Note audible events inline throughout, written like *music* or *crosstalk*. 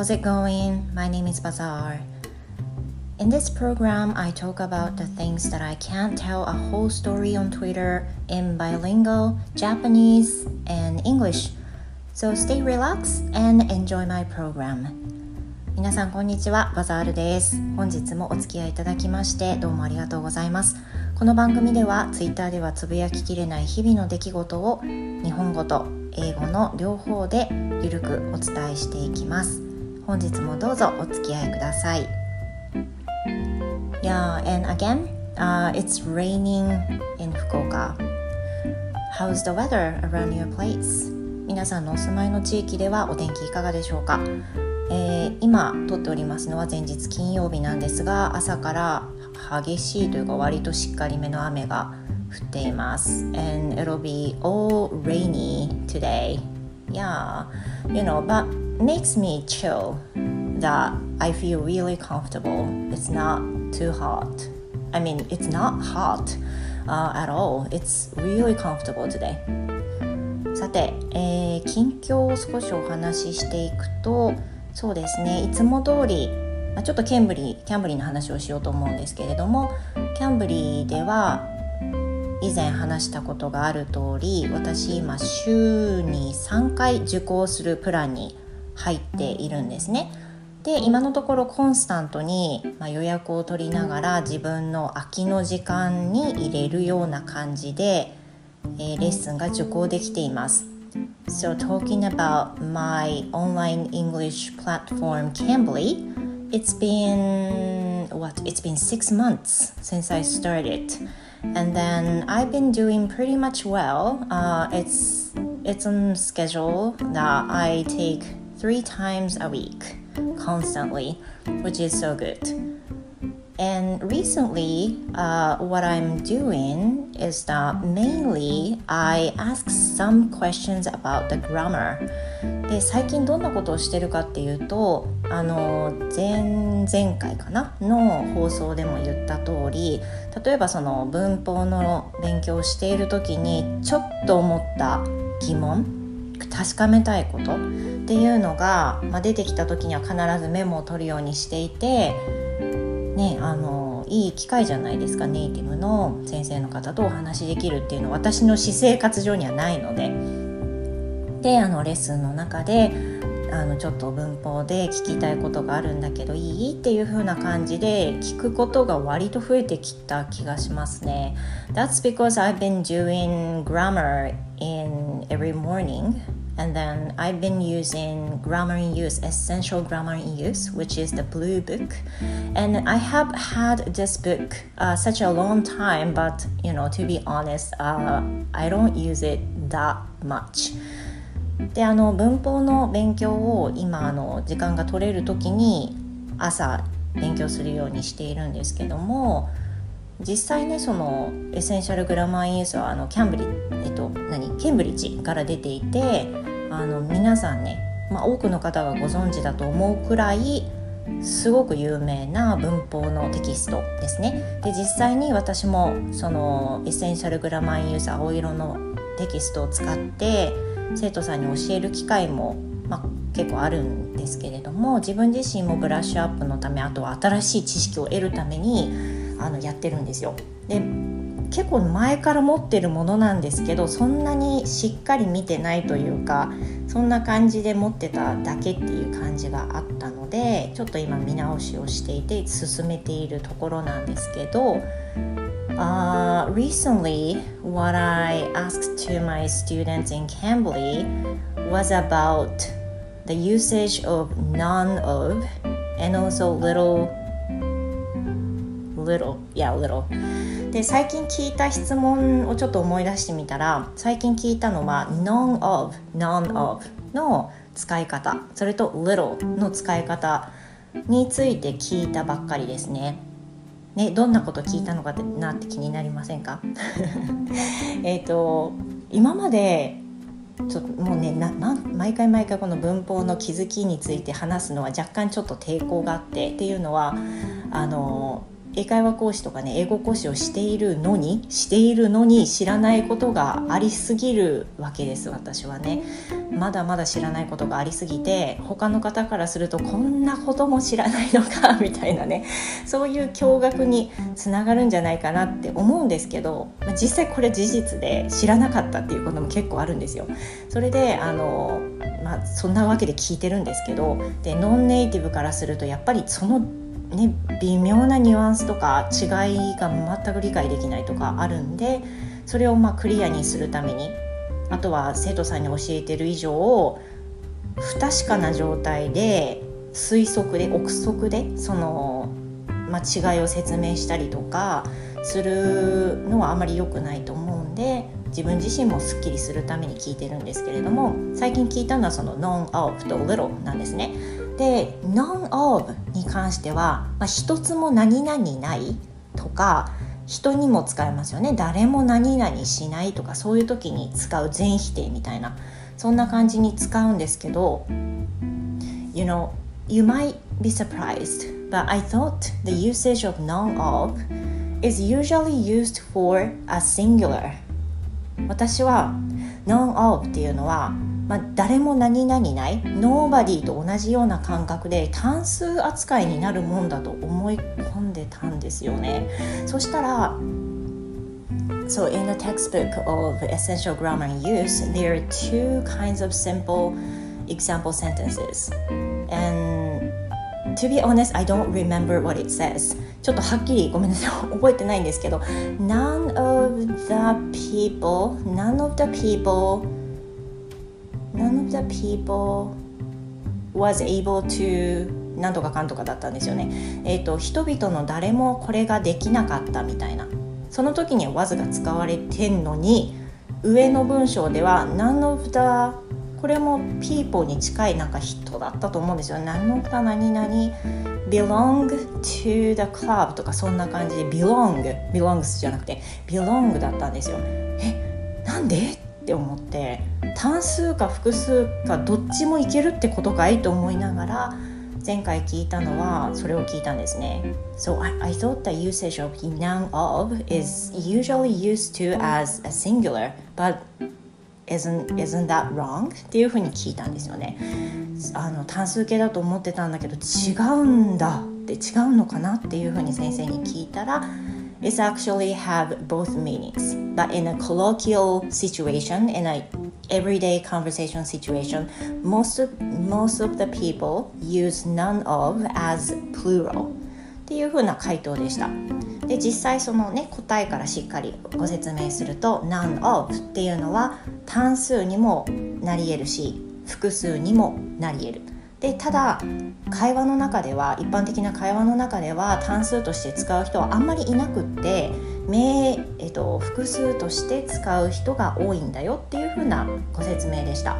How's it going? My name is Bazaar. In this program, I talk about the things that I can't tell a whole story on Twitter in bilingual, Japanese, and English. So stay relaxed and enjoy my program. 皆さんこんにちは、バザールです。本日もお付き合いいただきましてどうもありがとうございます。この番組では Twitter ではつぶやききれない日々の出来事を日本語と英語の両方でゆるくお伝えしていきます。本日もどうぞお付き合いください。Yeah, and again, uh, it's raining in Fukuoka. How's the weather around your place? 皆さんのお住まいの地域ではお天気いかがでしょうか、えー、今撮っておりますのは前日金曜日なんですが朝から激しいというか割としっかりめの雨が降っています and it'll be all rainy today yeah you know but makes me chill that I feel really comfortable. It's not too hot. I mean, it's not hot uh, at all. It's really comfortable today. さて、えー、近況を少しお話ししていくとそうですねいつも通り、まあ、ちょっとケンブリーキャンブリーの話をしようと思うんですけれどもキャンブリーでは以前話したことがある通り私今週に3回受講するプランに入っているんですね。で今のところコンスタントに、ま予約を取りながら自分の空きの時間に入れるような感じで、えー、レッスンが受講できています。So talking about my online English platform Cambly, it's been what? It's been six months since I started, and then I've been doing pretty much well. Uh, it's it's on schedule that I take three times a week constantly, which is so good. And recently, uh, what I'm doing is that mainly I ask some questions about the grammar. で最近どんなことをしてるかっていうとあの前々回かなの放送でも言った通り例えばその文法の勉強をしている時にちょっと思った疑問確かめたいことっていうのが、まあ、出てきた時には必ずメモを取るようにしていて、ね、あのいい機会じゃないですかネイティブの先生の方とお話しできるっていうのは私の私生活上にはないので。であのレッスンの中であのちょっと文法で聞きたいことがあるんだけどいいっていう風な感じで聞くことが割と増えてきた気がしますね。That's because I've been doing grammar in every morning and then I've been using Grammar in Use, Essential Grammar in Use, which is the blue book. And I have had this book uh, such a long time, but you know, to be honest, uh, I don't use it that much. であの文法の勉強を今あの時間が取れる時に朝勉強するようにしているんですけども実際ねその Essential Grammar in Use はあのキャンブリえっと何ケンブリッジから出ていてあの皆さんね、まあ、多くの方がご存知だと思うくらいすごく有名な文法のテキストですね。で実際に私もその Essential Grammar in Use あ青色のテキストを使って生徒さんに教える機会も、まあ、結構あるんですけれども自分自身もブラッシュアップのためあとは新しい知識を得るためにあのやってるんですよ。で結構前から持ってるものなんですけどそんなにしっかり見てないというかそんな感じで持ってただけっていう感じがあったのでちょっと今見直しをしていて進めているところなんですけど Uh, recently, what I asked to my students in Cambly was about the usage of none of and also little, little, yeah, little. で最近聞いた質問をちょっと思い出してみたら最近聞いたのは none of, none of の使い方それと little の使い方について聞いたばっかりですね。ね、どんなこと聞いたのかなって気になりませんか？*laughs* えっと今までちょっともうねな毎回毎回この文法の気づきについて話すのは若干ちょっと抵抗があってっていうのはあの英会話講師とかね英語講師をしているのにしているのに知らないことがありすぎるわけです私はねまだまだ知らないことがありすぎて他の方からするとこんなことも知らないのかみたいなねそういう驚愕につながるんじゃないかなって思うんですけど実際これ事実で知らなかったっていうことも結構あるんですよ。それであのまあ、そんなわけで聞いてるんですけどでノンネイティブからするとやっぱりそのね、微妙なニュアンスとか違いが全く理解できないとかあるんでそれをまあクリアにするためにあとは生徒さんに教えてる以上不確かな状態で推測で憶測でその、まあ、違いを説明したりとかするのはあまり良くないと思うんで自分自身もすっきりするために聞いてるんですけれども最近聞いたのはその non of と little なんですね。で none of に関しては、まあ、一つも何々ないとか人にも使えますよね誰も何々しないとかそういう時に使う全否定みたいなそんな感じに使うんですけど You know, you might be surprised but I thought the usage of none of is usually used for a singular 私は none of っていうのはまあ、誰も何々ない Nobody と同じような感覚で単数扱いになるもんだと思い込んでたんですよねそしたら So in the textbook of essential grammar and use, there are two kinds of simple example sentences. And to be honest, I don't remember what it says. ちょっとはっきりごめんなさい覚えてないんですけど None of the people, none of the people none of the people was able to なんとかかんとかだったんですよね。えっ、ー、と人々の誰もこれができなかったみたいなその時には was が使われてんのに上の文章では none of the これも people に近いなんか人だったと思うんですよ。none of the 何々 belong to the club とかそんな感じで belong belongs じゃなくて belong だったんですよ。えなんで？って思って単数か複数かどっちもいけるってことかいと思いながら前回聞いたのはそれを聞いたんですね。So I, I thought the usage of noun of is usually used to as a singular, but isn't, isn't that wrong? っていうふうに聞いたんですよね。あの単数形だと思ってたんだけど違うんだって違うのかなっていうふうに先生に聞いたら is actually have both meanings. But in a colloquial situation, in a everyday conversation situation, most of, most of the people use none of as plural. っていう風な回答でした。で実際そのね答えからしっかりご説明すると none of っていうのは単数にもなり得るし複数にもなり得る。でただ会話の中では一般的な会話の中では単数として使う人はあんまりいなくって名、えっと、複数として使う人が多いんだよっていうふうなご説明でした。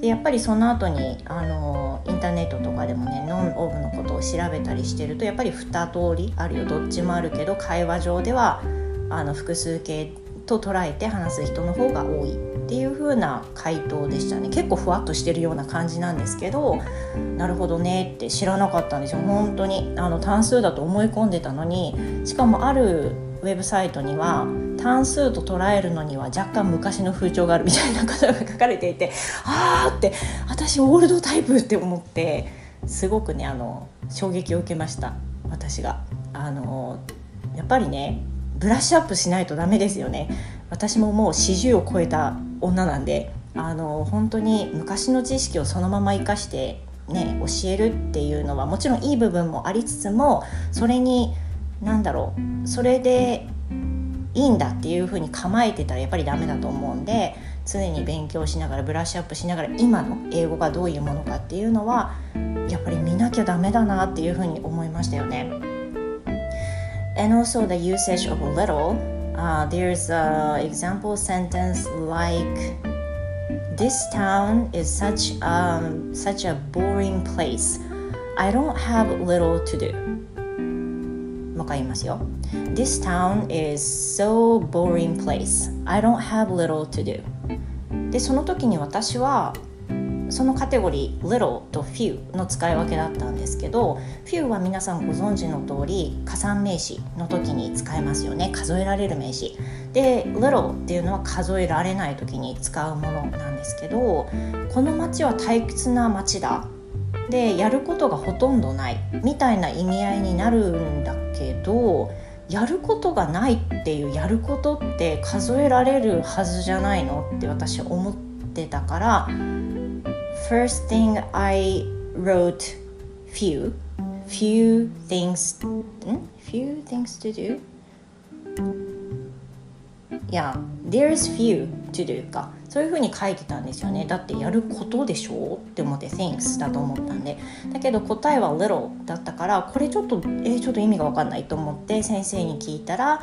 でやっぱりその後にあのインターネットとかでもねノンオブのことを調べたりしてるとやっぱり2通りあるよどっちもあるけど会話上ではあの複数形と捉えて話す人の方が多いっていう風な回答でしたね。結構ふわっとしてるような感じなんですけどなるほどねって知らなかったんですよ。本当に。あの単数だと思い込んでたのにしかもあるウェブサイトには単数と捉えるのには若干昔の風潮があるみたいなことが書かれていてあーって私オールドタイプって思ってすごくねあの衝撃を受けました。私が。あのやっぱりねブラッシュアップしないとダメですよね私ももう40を超えた女なんであの本当に昔の知識をそのまま生かしてね教えるっていうのはもちろんいい部分もありつつもそれに何だろうそれでいいんだっていうふうに構えてたらやっぱりダメだと思うんで常に勉強しながらブラッシュアップしながら今の英語がどういうものかっていうのはやっぱり見なきゃダメだなっていうふうに思いましたよね。and also the usage of a little. Uh, there's an example sentence like, "This town is such um, such a boring place. I don't have little to do." もう一回言いますよ。This town is so boring place. I don't have little to do. でその時に私は そのカテゴリー little と few の使い分けだったんですけど few は皆さんご存知の通り加算名詞の時に使えますよね。数えられる名詞。で little っていうのは数えられない時に使うものなんですけどこの町は退屈な町だ。でやることがほとんどない。みたいな意味合いになるんだけどやることがないっていうやることって数えられるはずじゃないのって私思ってたから First thing I wrote few few things few things to do Yeah, there's few to do かそういうふうに書いてたんですよねだってやることでしょって思って things だと思ったんでだけど答えは little だったからこれちょっとえー、ちょっと意味が分かんないと思って先生に聞いたら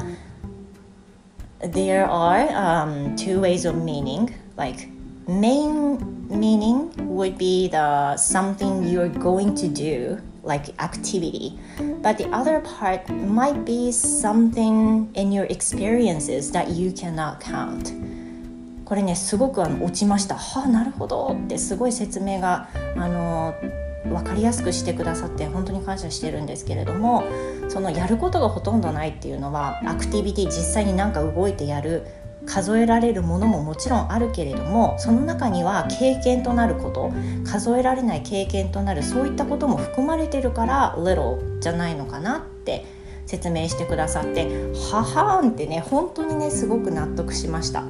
There are、um, two ways of meaning like main meaning would be the something you're going to do like activity but the other part might be something in your experiences that you cannot count これねすごくあの落ちましたはあなるほどってすごい説明があの分かりやすくしてくださって本当に感謝してるんですけれどもそのやることがほとんどないっていうのはアクティビティ実際になんか動いてやる数えられるものももちろんあるけれどもその中には経験となること数えられない経験となるそういったことも含まれてるから little じゃないのかなって説明してくださってははーんってね本当にねすごく納得しました。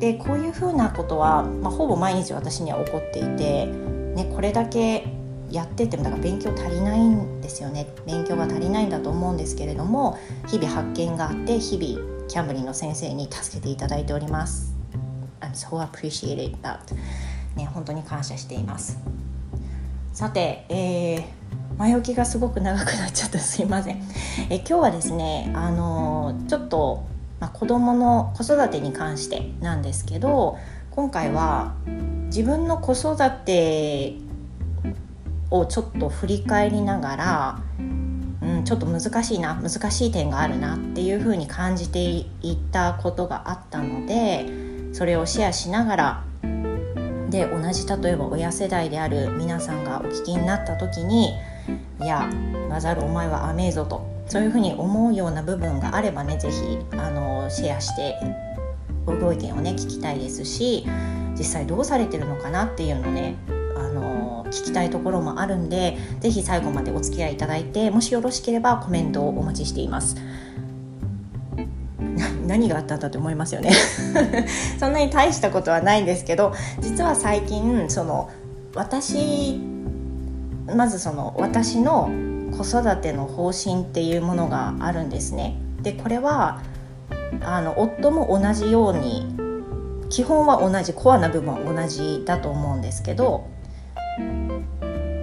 でこういうふうなことは、まあ、ほぼ毎日私には起こっていて、ね、これだけやっててもだから勉強足りないんですよね。勉強が足りないんだと思うんですけれども日々発見があって日々キャンブリーの先生に助けていただいております。I'm so appreciated that ね本当に感謝しています。さて、えー、前置きがすごく長くなっちゃったすいません。え今日はですねあのー、ちょっと、まあ、子供の子育てに関してなんですけど今回は自分の子育てをちょっと振り返りながらちょっと難しいな難しい点があるなっていうふうに感じていったことがあったのでそれをシェアしながらで同じ例えば親世代である皆さんがお聞きになった時に「いやマザルお前は甘えぞ」とそういうふうに思うような部分があればね是非シェアしてご意見をね聞きたいですし実際どうされてるのかなっていうのね聞きたいところもあるんで是非最後までお付き合いいただいてもしよろしければコメントをお待ちしています。何があったんだと思いますよね *laughs* そんなに大したことはないんですけど実は最近その私まずその私の子育ての方針っていうものがあるんですね。でこれはあの夫も同じように基本は同じコアな部分は同じだと思うんですけど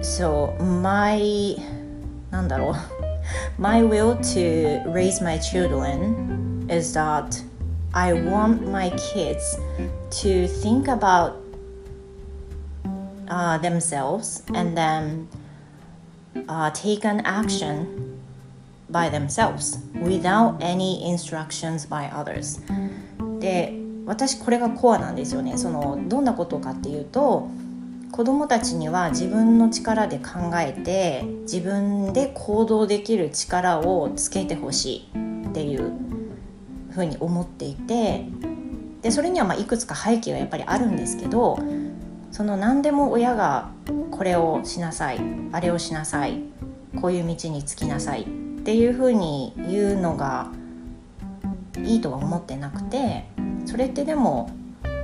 So my なんだろう My will to raise my children is that I want my kids to think about uh, themselves and then uh, take an action by themselves without any instructions by others で私これがコアなんですよねそのどんなことかっていうと子どもたちには自分の力で考えて自分で行動できる力をつけてほしいっていうふうに思っていてでそれにはまいくつか背景がやっぱりあるんですけどその何でも親がこれをしなさいあれをしなさいこういう道につきなさいっていうふうに言うのがいいとは思ってなくてそれってでも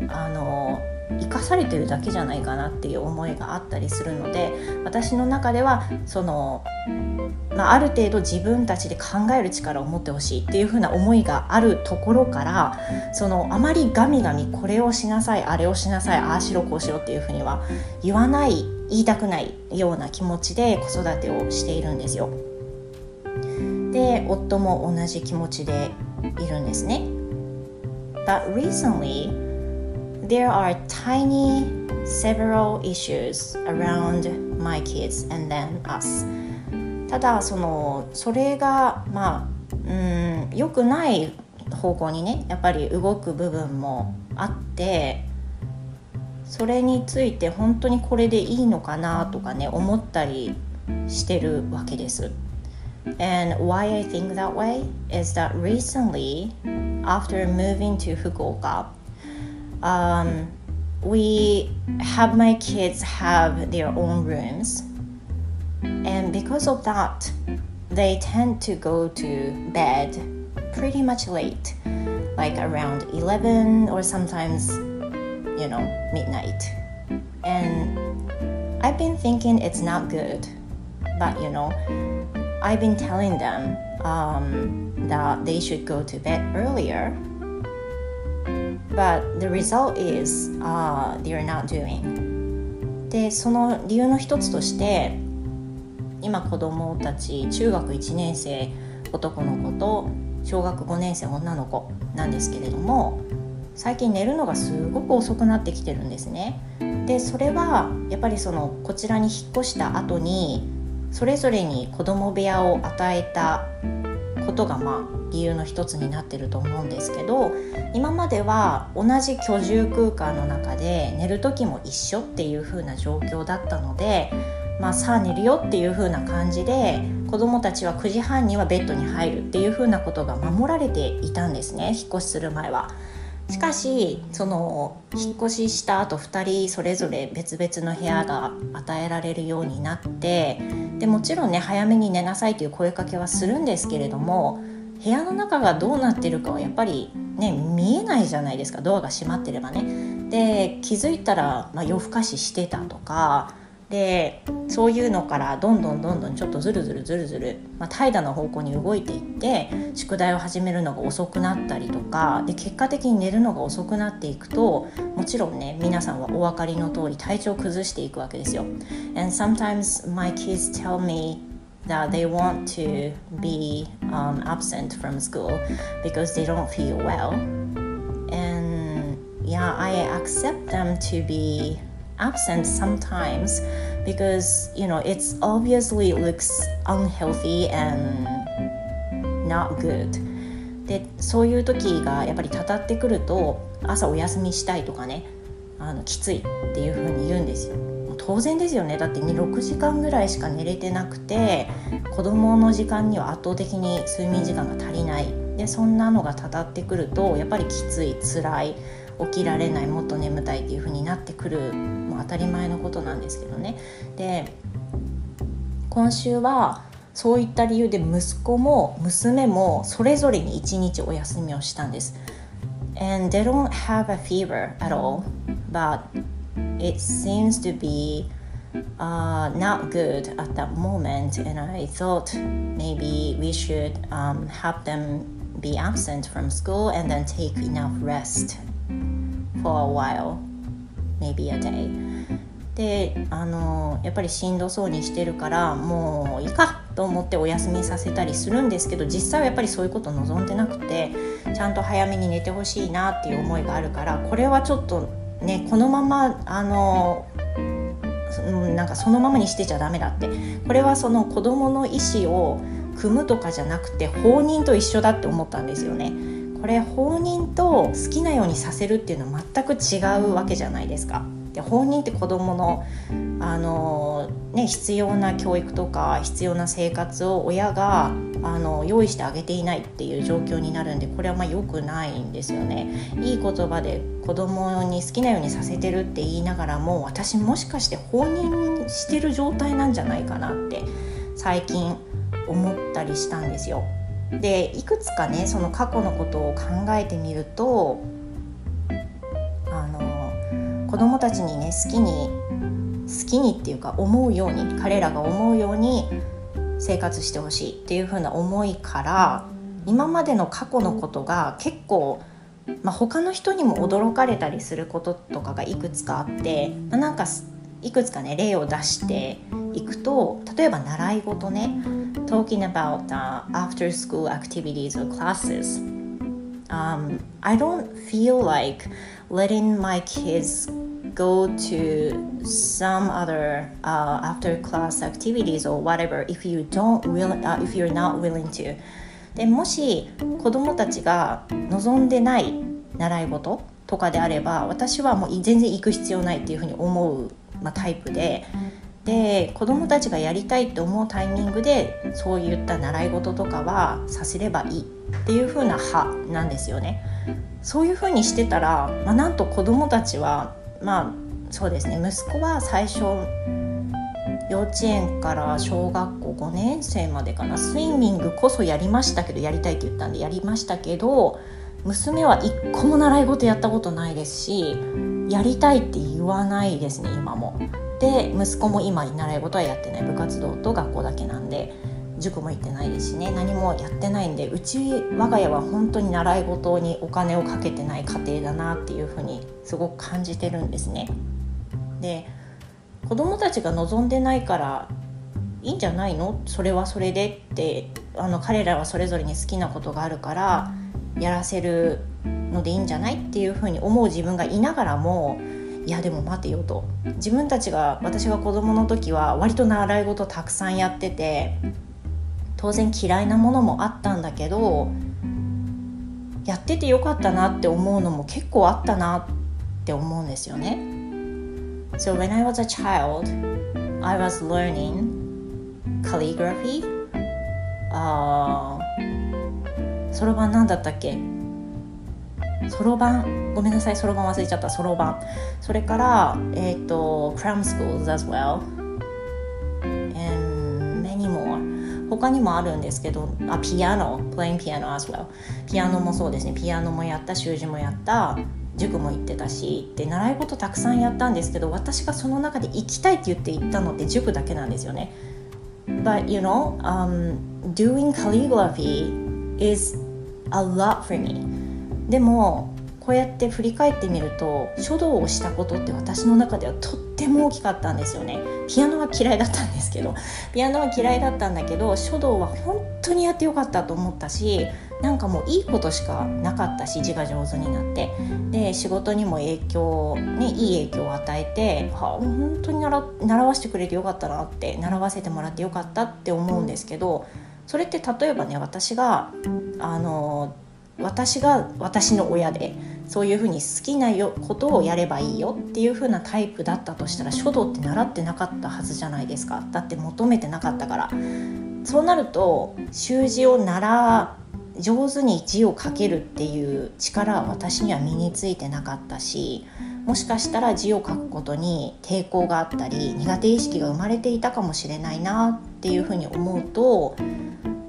あの生かされてるだけじゃないかなっていう思いがあったりするので私の中ではその、まあ、ある程度自分たちで考える力を持ってほしいっていう風な思いがあるところからそのあまりガミガミこれをしなさいあれをしなさいああしろこうしろっていう風には言わない言いたくないような気持ちで子育てをしているんですよ。で夫も同じ気持ちでいるんですね。But recently there are tiny several issues around my kids and then us ただそのそれがまあうん良くない方向にねやっぱり動く部分もあってそれについて本当にこれでいいのかなとかね思ったりしてるわけです。And why I think that way is that recently, after moving to Fukuoka, um, we have my kids have their own rooms, and because of that, they tend to go to bed pretty much late, like around 11 or sometimes, you know, midnight. And I've been thinking it's not good, but you know, I've been telling them um, that they should go to bed earlier. But the result is uh, they're not doing. でその理由の一つとして今子供たち中学1年生男の子と小学5年生女の子なんですけれども最近寝るのがすごく遅くなってきてるんですね。でそれはやっぱりそのこちらに引っ越した後にそれぞれに子供部屋を与えたことがまあ理由の一つになってると思うんですけど今までは同じ居住空間の中で寝る時も一緒っていう風な状況だったので、まあ、さあ寝るよっていう風な感じで子どもたちは9時半にはベッドに入るっていう風なことが守られていたんですね引っ越しする前は。しかしその引っ越しした後2人それぞれ別々の部屋が与えられるようになってでもちろんね早めに寝なさいという声かけはするんですけれども部屋の中がどうなってるかはやっぱりね見えないじゃないですかドアが閉まってればね。で気づいたら、まあ、夜更かししてたとかでそういうのからどんどんどんどんちょっとずるずるずるずる、まあ、怠惰な方向に動いていって宿題を始めるのが遅くなったりとかで結果的に寝るのが遅くなっていくともちろんね皆さんはお分かりの通り体調を崩していくわけですよ。And sometimes my kids tell me that they want to be um, absent from school because they don't feel well. And yeah, I accept them to be absent sometimes because you know it's obviously looks unhealthy and not good. でそういう時がやっぱりたたってくると朝お休みしたいとかねあのきついっていう風に言うんですよ。当然ですよね。だって6時間ぐらいしか寝れてなくて子供の時間には圧倒的に睡眠時間が足りない。でそんなのがたたってくるとやっぱりきつい辛い。起きられないもっと眠たいっていう風になってくるもう当たり前のことなんですけどねで今週はそういった理由で息子も娘もそれぞれに一日お休みをしたんです。And they don't have a fever at all, but it seems to be uh, not good at that moment. And I thought maybe we should um, have them be absent from school and then take enough rest for a while, maybe a day. であのやっぱりしんどそうにしてるからもういいかと思ってお休みさせたりするんですけど実際はやっぱりそういうこと望んでなくてちゃんと早めに寝てほしいなっていう思いがあるからこれはちょっとねこのままあのなんかそのままにしてちゃダメだってこれはその子どもの意思を組むとかじゃなくて放任と一緒だって思ったんですよね。これ放任と好きなようにさせるっていうのは全く違うわけじゃないですか。で放任って子どものあの、ね、必要な教育とか必要な生活を親があの用意してあげていないっていう状況になるんでこれはまあ良くないんですよね。いい言葉で子供に好きなようにさせてるって言いながらも私もしかして放任してる状態なんじゃないかなって最近思ったりしたんですよ。でいくつかねその過去のことを考えてみるとあの子供たちにね好きに好きにっていうか思うように彼らが思うように生活してほしいっていう風な思いから今までの過去のことが結構、まあ、他の人にも驚かれたりすることとかがいくつかあって、まあ、なんかいくつかね例を出していくと例えば習い事ね talking about uh, after school activities or classes um, I don't feel like letting my kids go to some other uh, after class activities or whatever if you don't really、uh, if you're not willing to でもし子どもたちが望んでない習い事とかであれば私はもう全然行く必要ないっていうふうに思う、まあ、タイプで。で子どもたちがやりたいって思うタイミングでそういった習い事とかはさせればいいっていう風な派なんですよね。そういう風にしてたら、まあ、なんと子どもたちはまあそうですね息子は最初幼稚園から小学校5年生までかなスイミングこそやりましたけどやりたいって言ったんでやりましたけど娘は一個も習い事やったことないですしやりたいって言わないですね今も。で息子も今習い事はやってない。部活動と学校だけなんで塾も行ってないですしね。何もやってないんでうち我が家は本当に習い事にお金をかけてない家庭だなっていうふうにすごく感じてるんですね。で子供たちが望んでないからいいんじゃないの？それはそれでってあの彼らはそれぞれに好きなことがあるからやらせるのでいいんじゃない？っていうふうに思う自分がいながらもいやでも待てよと自分たちが私が子供の時は割と習い事たくさんやってて当然嫌いなものもあったんだけどやっててよかったなって思うのも結構あったなって思うんですよね。So when I was a child, I was learning calligraphy. あそろばん何だったっけ？そろばん。ごめんなさい。そろばん忘れちゃった。そろばん。それからえっ、ー、と cram schools as well. And many more. 他にもあるんですけどあピアノ。playing piano as well. ピアノもそうですね。ピアノもやった習字もやった。塾も行ってたし。で習い事たくさんやったんですけど私がその中で行きたいって言って行ったのって塾だけなんですよね。But you know, um, doing calligraphy is a lot for me. でもこうやって振り返ってみると書道をしたことって私の中ではとっても大きかったんですよね。ピアノは嫌いだったんですけどピアノは嫌いだったんだけど書道は本当にやってよかったと思ったしなんかもういいことしかなかったし字が上手になって。で仕事にも影響ねいい影響を与えては本当に習習わせてくれてよかったなって習わせてもらってよかったって思うんですけどそれって例えばね私があの私が私の親でそういうふうに好きなことをやればいいよっていうふうなタイプだったとしたら書道って習ってなかったはずじゃないですか。だって求めてなかったから。そうなると習字を習上手に字を書けるっていう力は私には身についてなかったしもしかしたら字を書くことに抵抗があったり苦手意識が生まれていたかもしれないなっていうふうに思うと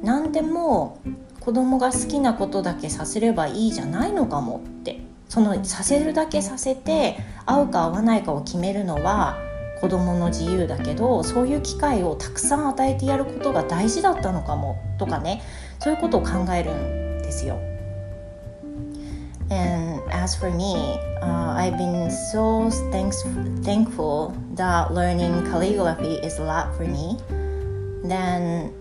何でも子供が好きなことだけさせればいいじゃないのかもってそのさせるだけさせて合うか合わないかを決めるのは子供の自由だけどそういう機会をたくさん与えてやることが大事だったのかもとかねそういうことを考えるんですよ。And as for me, uh, I've been so thanks thankful that learning calligraphy is a lot for me. Then,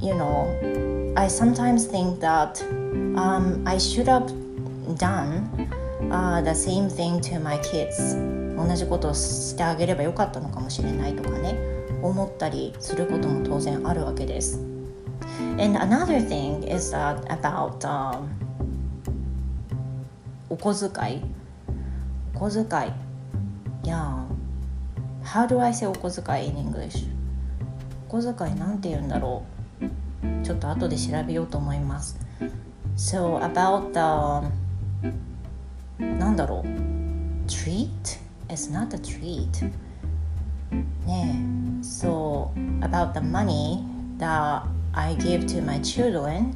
you know, I sometimes think that um, I should have done uh, the same thing to my kids 同じことをしてあげればよかったのかもしれないとかね思ったりすることも当然あるわけです And another thing is that about、um, お小遣いお小遣い Yeah How do I say お小遣い in English お小遣いなんて言うんだろうちょっと後で調べようと思います So about the なんだろう treat? It's not a treat ね So about the money that I give to my children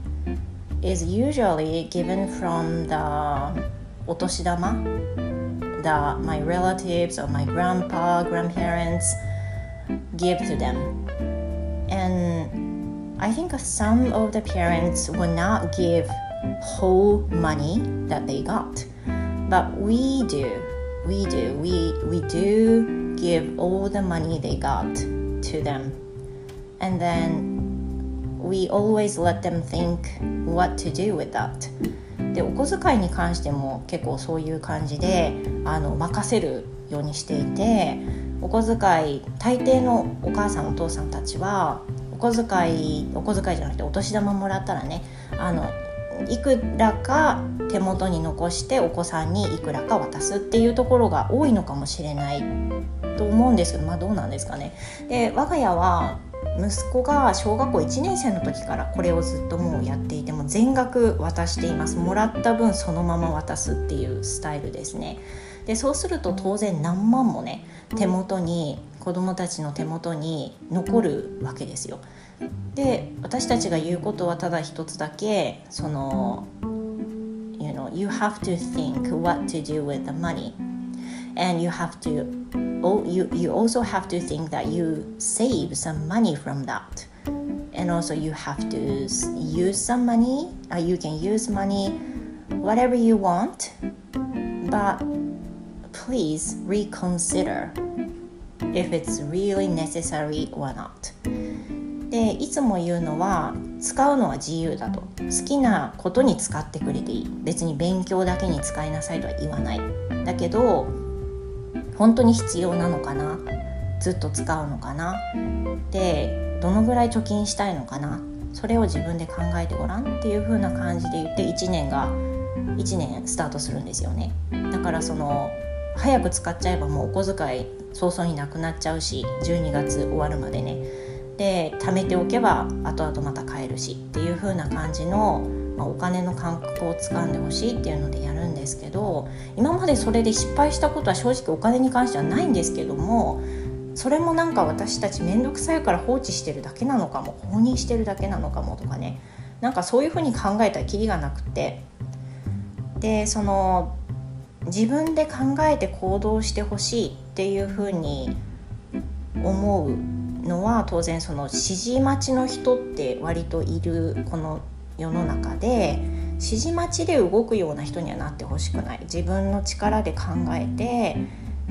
is usually given from the お年玉 that my relatives or my grandpa, grandparents give to them. And I think some of the parents will not give whole money that they got, but we do. We do. We we do give all the money they got to them, and then we always let them think what to do with that. でお小遣いに関しても結構そういう感じであの任せるようにしていてお小遣い大抵のお母さんお父さんたちは小遣いお小遣いじゃなくてお年玉もらったらねあのいくらか手元に残してお子さんにいくらか渡すっていうところが多いのかもしれないと思うんですけどまあどうなんですかね。で我が家は息子が小学校1年生の時からこれをずっともうやっていても全額渡していますもらった分そのまま渡すっていうスタイルですねでそうすると当然何万もね手元に子どもたちの手元に残るわけですよで私たちが言うことはただ一つだけその You know, you have to think what to do with the money and you have to you, you also have to think that you save some money from that and also you have to use some money uh, you can use money whatever you want but please reconsider if it's really necessary or not. でいつも言うのは使うのは自由だと。好きなことに使ってくれていい。別に勉強だけに使いなさいとは言わない。だけど本当に必要なのかな？ずっと使うのかな？でどのぐらい貯金したいのかな？それを自分で考えてごらん。っていう風な感じで言って1年が1年スタートするんですよね。だからその早く使っちゃえばもうお小遣い早々になくなっちゃうし12月終わるまでね。で貯めておけば後々また買えるしっていう風な感じの、まあ、お金の感覚をつかんでほしいっていうのでやるんですけど今までそれで失敗したことは正直お金に関してはないんですけどもそれもなんか私たち面倒くさいから放置してるだけなのかも放任してるだけなのかもとかね。なんかそういう風に考えたらきりがなくて。でその自分で考えて行動してほしいっていう風に思うのは当然その指示待ちの人って割といるこの世の中で指示待ちで動くような人にはなってほしくない。自分の力で考えて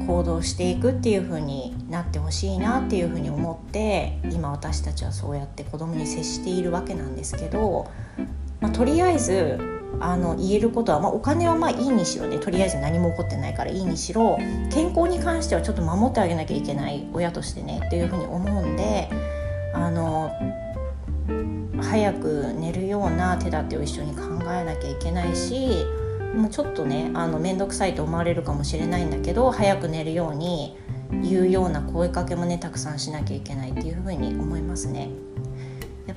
行動していくっていう風になってほしいなっていう風に思って今私たちはそうやって子供に接しているわけなんですけど、まあ、とりあえずあの言えることは、まあ、お金はまあいいにしろねとりあえず何も起こってないからいいにしろ健康に関してはちょっと守ってあげなきゃいけない親としてねっていうふうに思うんであの早く寝るような手立てを一緒に考えなきゃいけないしもうちょっとねあの面倒くさいと思われるかもしれないんだけど早く寝るように言うような声かけもねたくさんしなきゃいけないっていうふうに思いますね。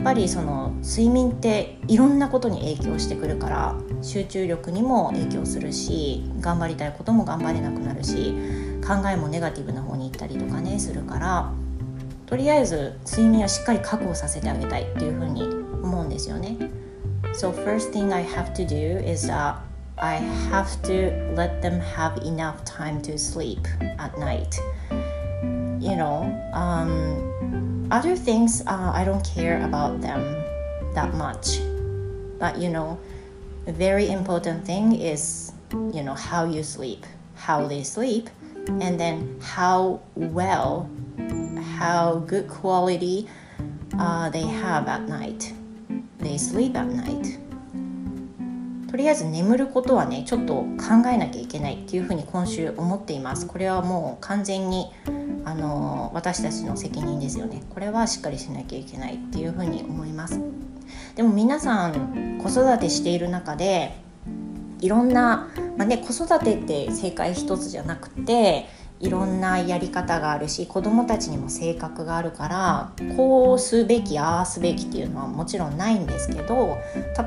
やっぱりその睡眠っていろんなことに影響してくるから集中力にも影響するし頑張りたいことも頑張れなくなるし考えもネガティブな方に行ったりとかねするからとりあえず睡眠はしっかり確保させてあげたいっていうふうに思うんですよね。So first thing I have to do is uh, I have to let them have enough time to sleep at night. You know, um, other things uh, I don't care about them that much. But you know, a very important thing is you know how you sleep, how they sleep, and then how well, how good quality uh, they have at night. They sleep at night. とりあえず眠ることはねちょっと考えなきゃいけないっていうふうに今週思っていますこれはもう完全に あの私たちの責任ですよね。これはしっかりしなきゃいけないっていうふうに思います。でも皆さん子育てしている中でいろんな、まあね、子育てって正解一つじゃなくていろんなやり方があるし子どもたちにも性格があるからこうすべきああすべきっていうのはもちろんないんですけど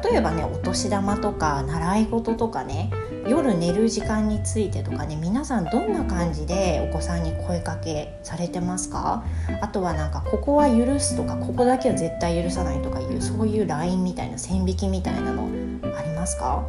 例えばねお年玉とか習い事とかね夜寝る時間についてとかね皆さんどんな感じでお子さんに声かけされてますか？あとはなんかここは許すとかここだけは絶対許さないとかいうそういうラインみたいな線引きみたいなのありますか？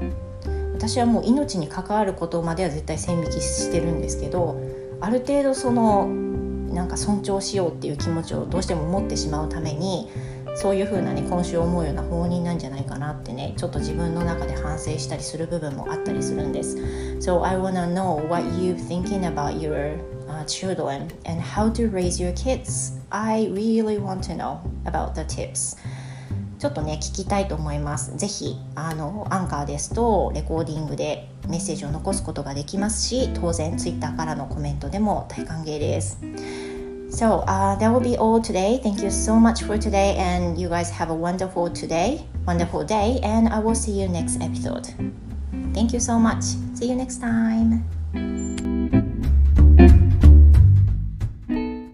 私はもう命に関わることまでは絶対線引きしてるんですけどある程度そのなんか尊重しようっていう気持ちをどうしても持ってしまうためにそういう風なね今週思うような放任なんじゃないかなってねちょっと自分の中で反省したりする部分もあったりするんです。So I wanna know what you thinking about your、uh, children and how to raise your kids. I really want to know about the tips. ちょっとね聞きたいと思います。ぜひあのアンカーですとレコーディングでメッセージを残すことができますし当然ツイッターからのコメントでも大歓迎です。So uh, that will be all today. Thank you so much for today, and you guys have a wonderful today, wonderful day, and I will see you next episode. Thank you so much. See you next time.